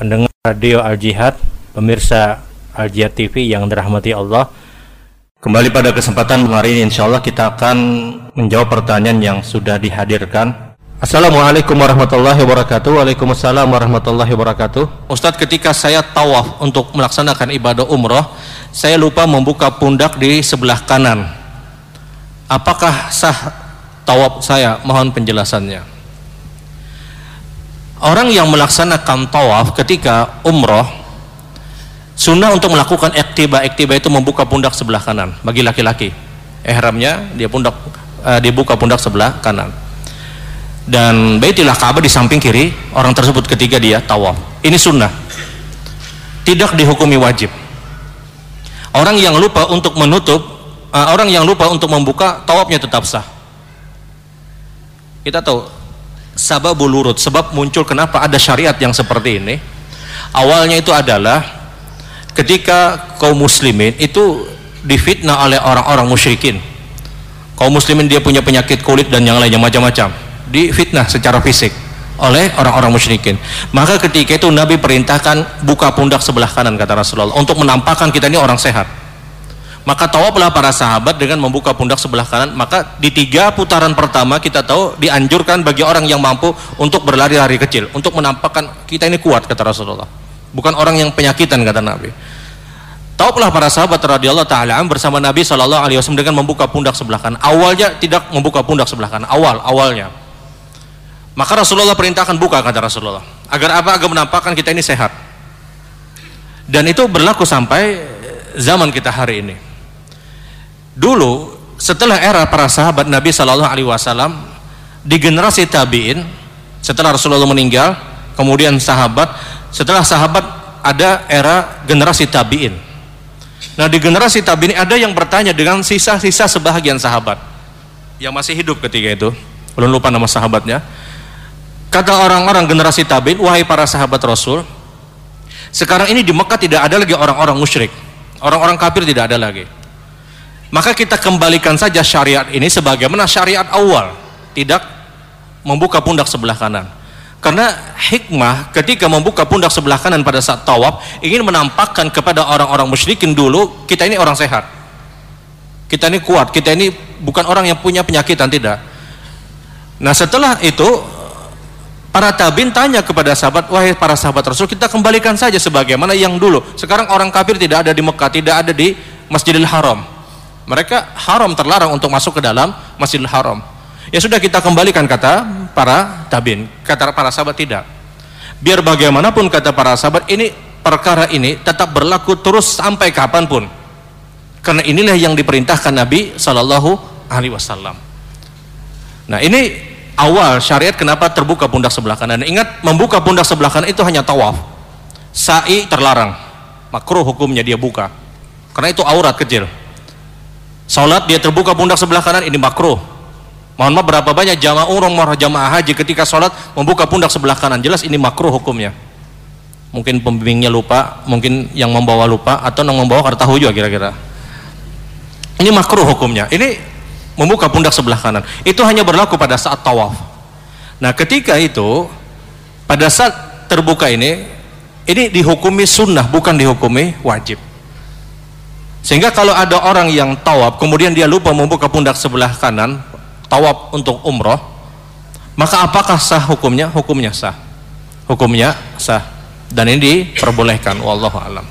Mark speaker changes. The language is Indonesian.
Speaker 1: Radio Al Jihad, pemirsa Al Jihad TV yang dirahmati Allah.
Speaker 2: Kembali pada kesempatan hari ini insya Allah kita akan menjawab pertanyaan yang sudah dihadirkan. Assalamualaikum warahmatullahi wabarakatuh. Waalaikumsalam warahmatullahi wabarakatuh.
Speaker 3: Ustadz ketika saya tawaf untuk melaksanakan ibadah umroh, saya lupa membuka pundak di sebelah kanan. Apakah sah tawaf saya? Mohon penjelasannya. Orang yang melaksanakan tawaf ketika umroh Sunnah untuk melakukan ektiba-ektiba itu membuka pundak sebelah kanan bagi laki-laki. Ihramnya dia pundak uh, dibuka pundak sebelah kanan. Dan Baitillah Ka'bah di samping kiri, orang tersebut ketika dia tawaf. Ini sunnah. Tidak dihukumi wajib. Orang yang lupa untuk menutup, uh, orang yang lupa untuk membuka tawafnya tetap sah. Kita tahu sababul urut sebab muncul kenapa ada syariat yang seperti ini? Awalnya itu adalah ketika kaum muslimin itu difitnah oleh orang-orang musyrikin. Kaum muslimin dia punya penyakit kulit dan yang lainnya macam-macam. Difitnah secara fisik oleh orang-orang musyrikin. Maka ketika itu Nabi perintahkan buka pundak sebelah kanan kata Rasulullah untuk menampakkan kita ini orang sehat maka tawaflah para sahabat dengan membuka pundak sebelah kanan maka di tiga putaran pertama kita tahu dianjurkan bagi orang yang mampu untuk berlari-lari kecil untuk menampakkan kita ini kuat kata Rasulullah bukan orang yang penyakitan kata Nabi Tawaflah para sahabat radhiyallahu taala bersama Nabi Shallallahu alaihi wasallam dengan membuka pundak sebelah kanan. Awalnya tidak membuka pundak sebelah kanan, awal awalnya. Maka Rasulullah perintahkan buka kata Rasulullah. Agar apa? Agar menampakkan kita ini sehat. Dan itu berlaku sampai zaman kita hari ini dulu setelah era para sahabat Nabi Shallallahu Alaihi Wasallam di generasi tabiin setelah Rasulullah meninggal kemudian sahabat setelah sahabat ada era generasi tabiin. Nah di generasi tabiin ada yang bertanya dengan sisa-sisa sebahagian sahabat yang masih hidup ketika itu. Belum lupa nama sahabatnya. Kata orang-orang generasi tabiin wahai para sahabat Rasul sekarang ini di Mekah tidak ada lagi orang-orang musyrik. Orang-orang kafir tidak ada lagi maka kita kembalikan saja syariat ini sebagaimana syariat awal. Tidak membuka pundak sebelah kanan. Karena hikmah ketika membuka pundak sebelah kanan pada saat tawaf ingin menampakkan kepada orang-orang musyrikin dulu kita ini orang sehat. Kita ini kuat kita ini bukan orang yang punya penyakitan tidak. Nah setelah itu para tabin tanya kepada sahabat wahai para sahabat rasul kita kembalikan saja sebagaimana yang dulu. Sekarang orang kafir tidak ada di Mekah tidak ada di Masjidil Haram mereka haram terlarang untuk masuk ke dalam Masjidil Haram. Ya sudah kita kembalikan kata para tabin. Kata para sahabat tidak. Biar bagaimanapun kata para sahabat ini perkara ini tetap berlaku terus sampai kapan pun. Karena inilah yang diperintahkan Nabi Shallallahu Alaihi Wasallam. Nah ini awal syariat kenapa terbuka pundak sebelah kanan. Ingat membuka pundak sebelah kanan itu hanya tawaf. Sa'i terlarang. Makruh hukumnya dia buka. Karena itu aurat kecil Salat dia terbuka pundak sebelah kanan ini makruh. Mohon maaf berapa banyak jamaah umroh jamaah haji ketika salat membuka pundak sebelah kanan. Jelas ini makruh hukumnya. Mungkin pembimbingnya lupa, mungkin yang membawa lupa atau yang membawa karena tahu juga kira-kira. Ini makruh hukumnya. Ini membuka pundak sebelah kanan. Itu hanya berlaku pada saat tawaf. Nah, ketika itu pada saat terbuka ini ini dihukumi sunnah bukan dihukumi wajib. Sehingga kalau ada orang yang tawaf kemudian dia lupa membuka pundak sebelah kanan, tawaf untuk umroh, maka apakah sah hukumnya? Hukumnya sah. Hukumnya sah. Dan ini diperbolehkan wallahu alam.